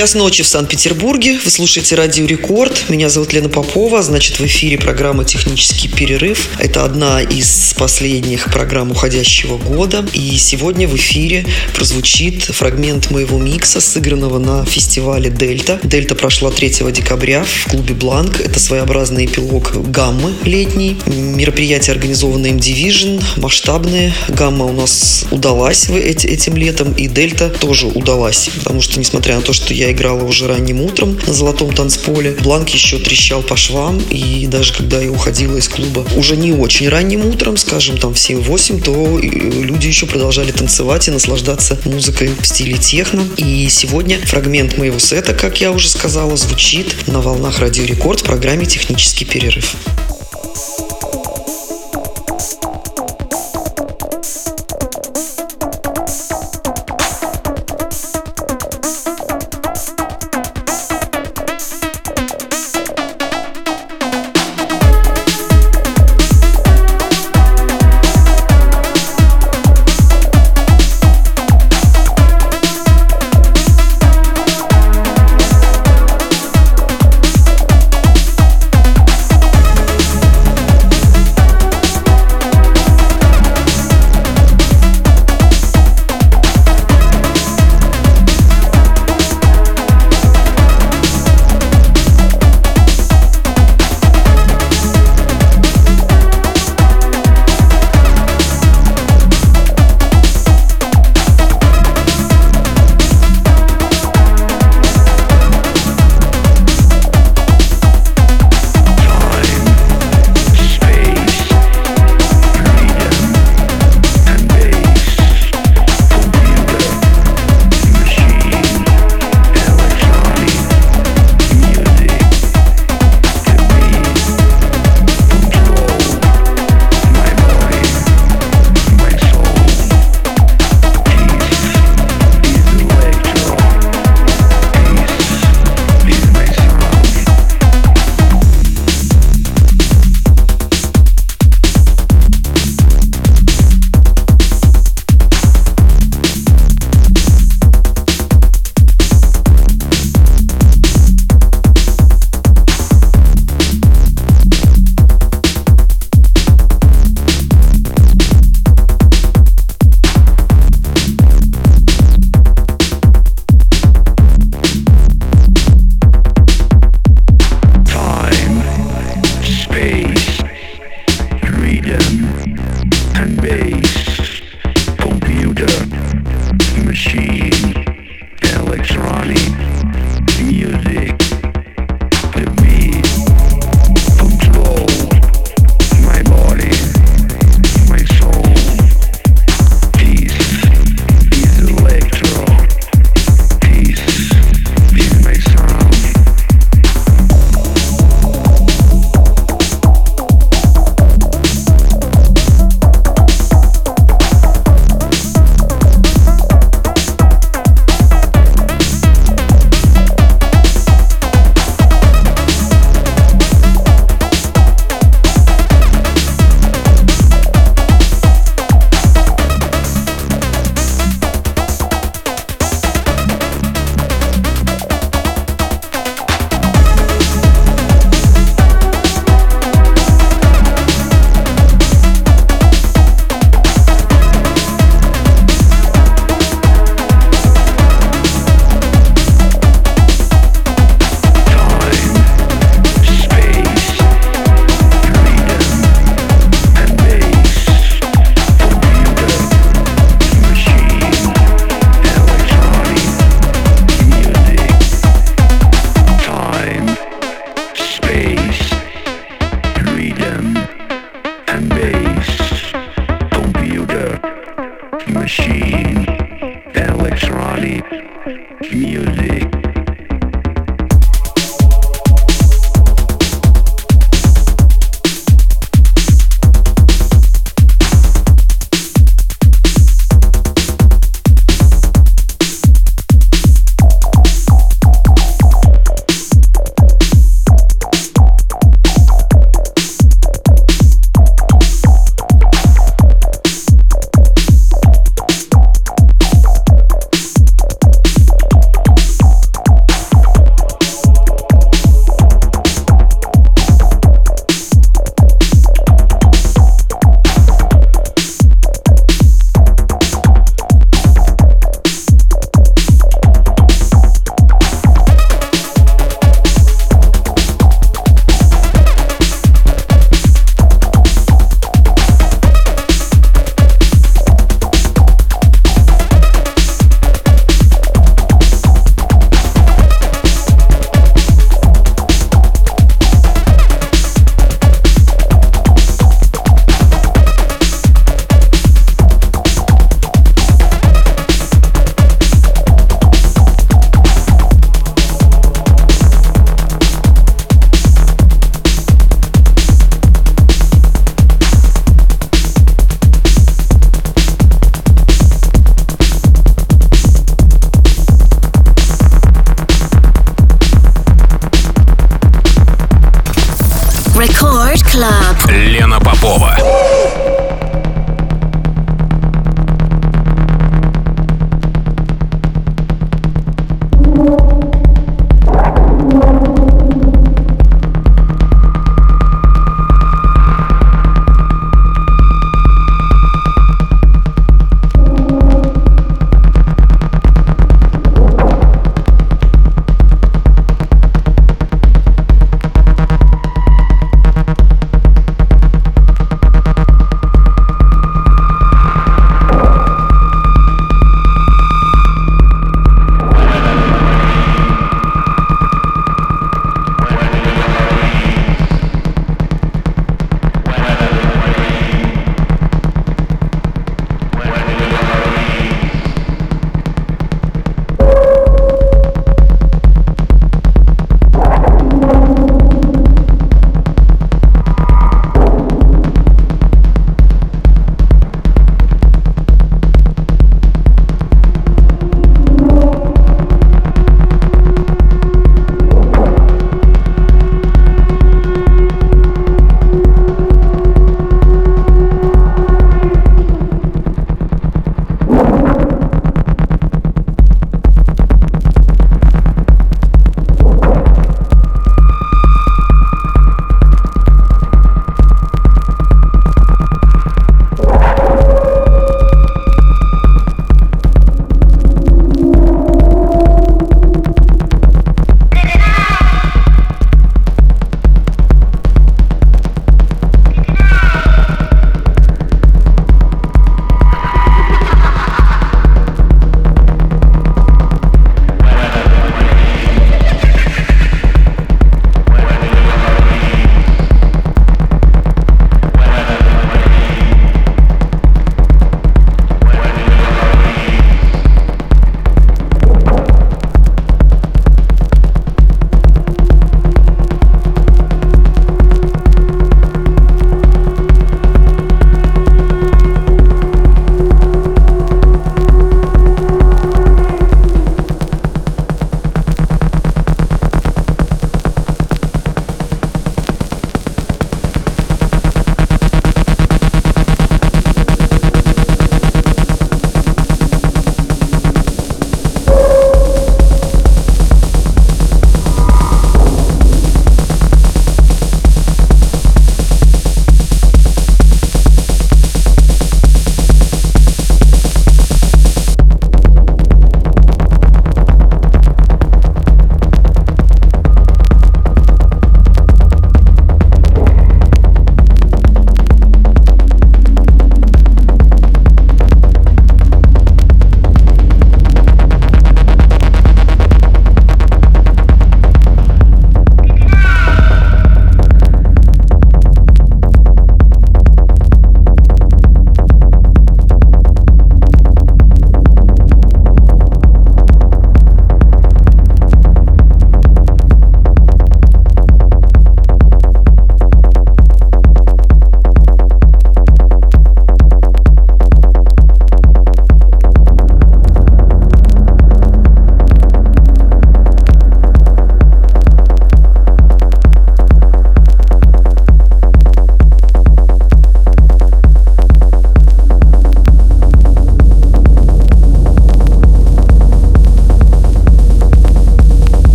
Час ночи в Санкт-Петербурге. Вы слушаете Радио Рекорд. Меня зовут Лена Попова. Значит, в эфире программа «Технический перерыв». Это одна из последних программ уходящего года. И сегодня в эфире прозвучит фрагмент моего микса, сыгранного на фестивале «Дельта». «Дельта» прошла 3 декабря в клубе «Бланк». Это своеобразный эпилог «Гаммы» летний. Мероприятие организовано им Division, масштабное. «Гамма» у нас удалась этим летом, и «Дельта» тоже удалась. Потому что, несмотря на то, что я играла уже ранним утром на золотом танцполе. Бланк еще трещал по швам, и даже когда я уходила из клуба уже не очень ранним утром, скажем, там в 7-8, то люди еще продолжали танцевать и наслаждаться музыкой в стиле техно. И сегодня фрагмент моего сета, как я уже сказала, звучит на волнах Радио Рекорд в программе «Технический перерыв».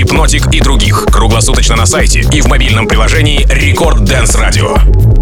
Hypnotic и других. Круглосуточно на сайте и в мобильном приложении Рекорд Dance Радио.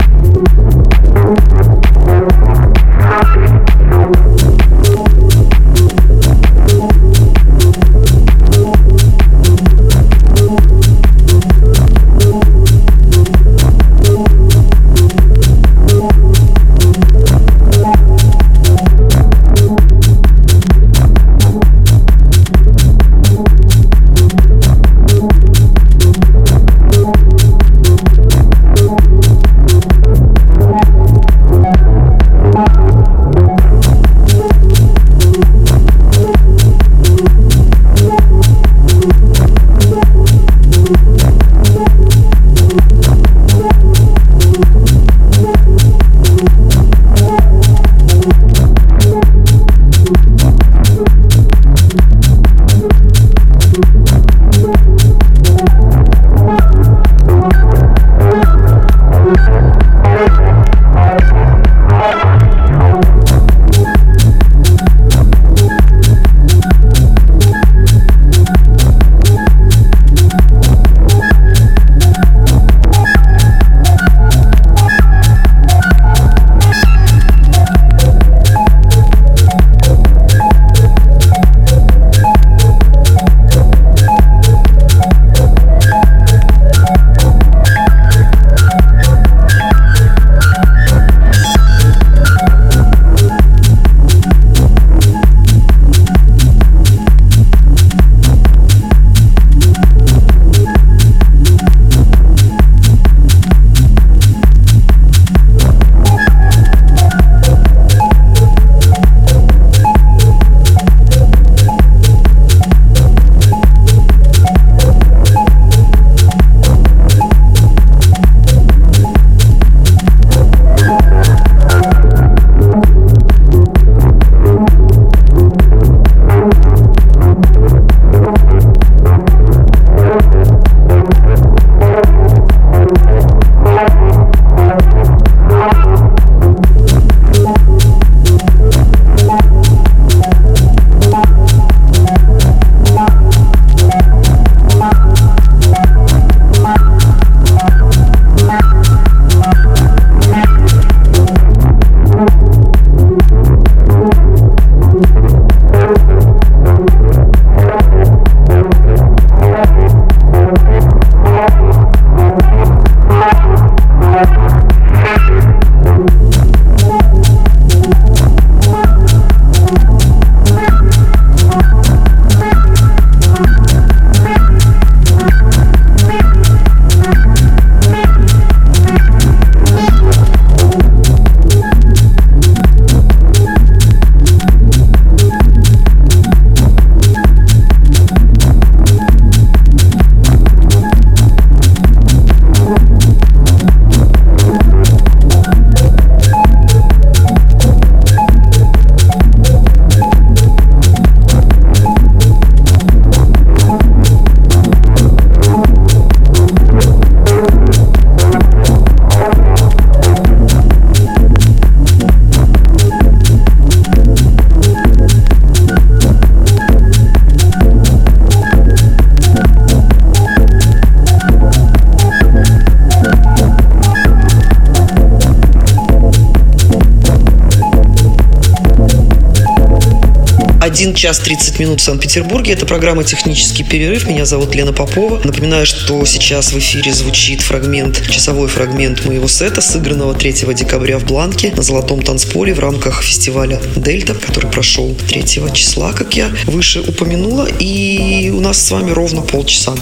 1 час 30 минут в Санкт-Петербурге. Это программа «Технический перерыв». Меня зовут Лена Попова. Напоминаю, что сейчас в эфире звучит фрагмент, часовой фрагмент моего сета, сыгранного 3 декабря в Бланке на Золотом танцполе в рамках фестиваля «Дельта», который прошел 3 числа, как я выше упомянула. И у нас с вами ровно полчаса.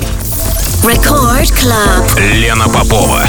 Record Club. Лена Попова.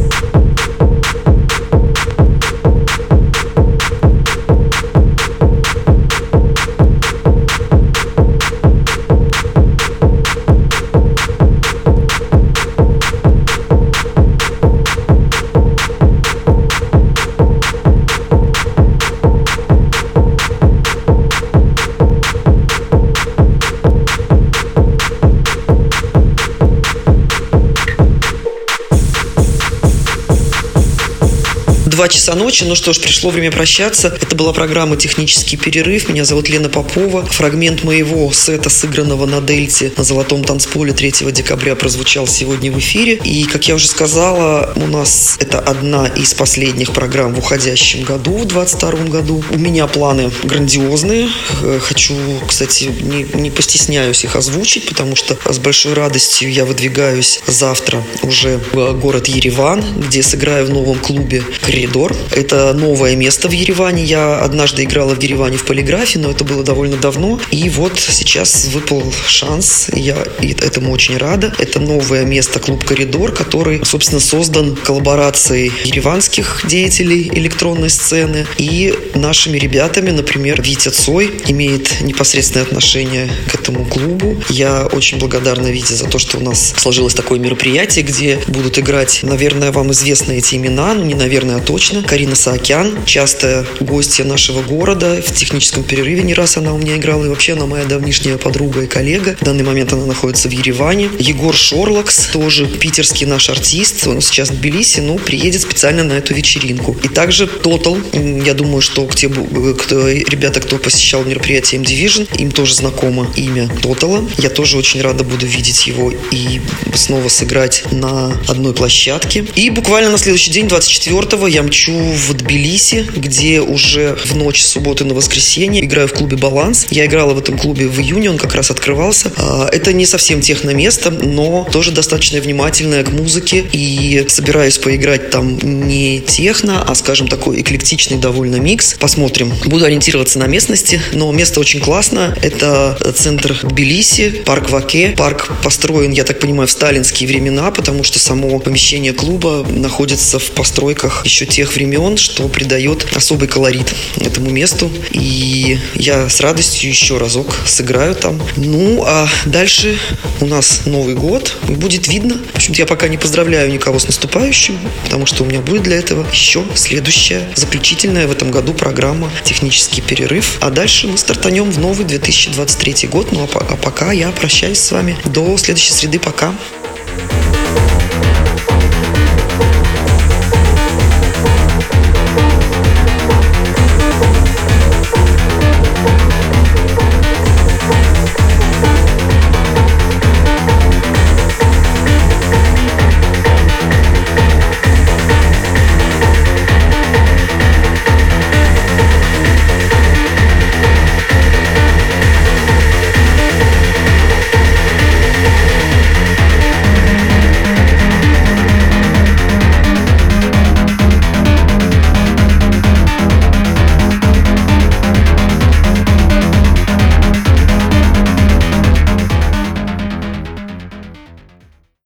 Два часа ночи. Ну что ж, пришло время прощаться. Это была программа «Технический перерыв». Меня зовут Лена Попова. Фрагмент моего сета, сыгранного на Дельте на Золотом танцполе 3 декабря, прозвучал сегодня в эфире. И, как я уже сказала, у нас это одна из последних программ в уходящем году, в 2022 году. У меня планы грандиозные. Э, хочу, кстати, не, не постесняюсь их озвучить, потому что с большой радостью я выдвигаюсь завтра уже в город Ереван, где сыграю в новом клубе «Коридор». Это новое место в Ереване. Я однажды играла в Ереване в полиграфе, но это было довольно давно. И вот сейчас выпал шанс. Я этому очень рада. Это новое место клуб «Коридор», который, собственно, создан коллаборацией ереванских деятелей электронной сцены и нашими ребятами. Например, Витя Цой имеет непосредственное отношение к этому клубу. Я очень благодарна Вите за то, что у нас сложилось такое мероприятие, где будут играть, наверное, вам известны эти имена, ну не наверное, а точно точно. Карина Саакян, частая гостья нашего города. В техническом перерыве не раз она у меня играла. И вообще она моя давнишняя подруга и коллега. В данный момент она находится в Ереване. Егор Шорлакс, тоже питерский наш артист. Он сейчас в Тбилиси, но приедет специально на эту вечеринку. И также Total. Я думаю, что те кто, ребята, кто посещал мероприятие M-Division, им тоже знакомо имя Total. Я тоже очень рада буду видеть его и снова сыграть на одной площадке. И буквально на следующий день, 24-го, я мчу в Тбилиси, где уже в ночь субботы на воскресенье играю в клубе «Баланс». Я играла в этом клубе в июне, он как раз открывался. А, это не совсем техно-место, но тоже достаточно внимательное к музыке. И собираюсь поиграть там не техно, а, скажем, такой эклектичный довольно микс. Посмотрим. Буду ориентироваться на местности, но место очень классно. Это центр Тбилиси, парк Ваке. Парк построен, я так понимаю, в сталинские времена, потому что само помещение клуба находится в постройках еще тех тех времен, что придает особый колорит этому месту. И я с радостью еще разок сыграю там. Ну, а дальше у нас Новый год. Будет видно. В общем-то, я пока не поздравляю никого с наступающим, потому что у меня будет для этого еще следующая, заключительная в этом году программа «Технический перерыв». А дальше мы стартанем в новый 2023 год. Ну, а, а пока я прощаюсь с вами до следующей среды. Пока.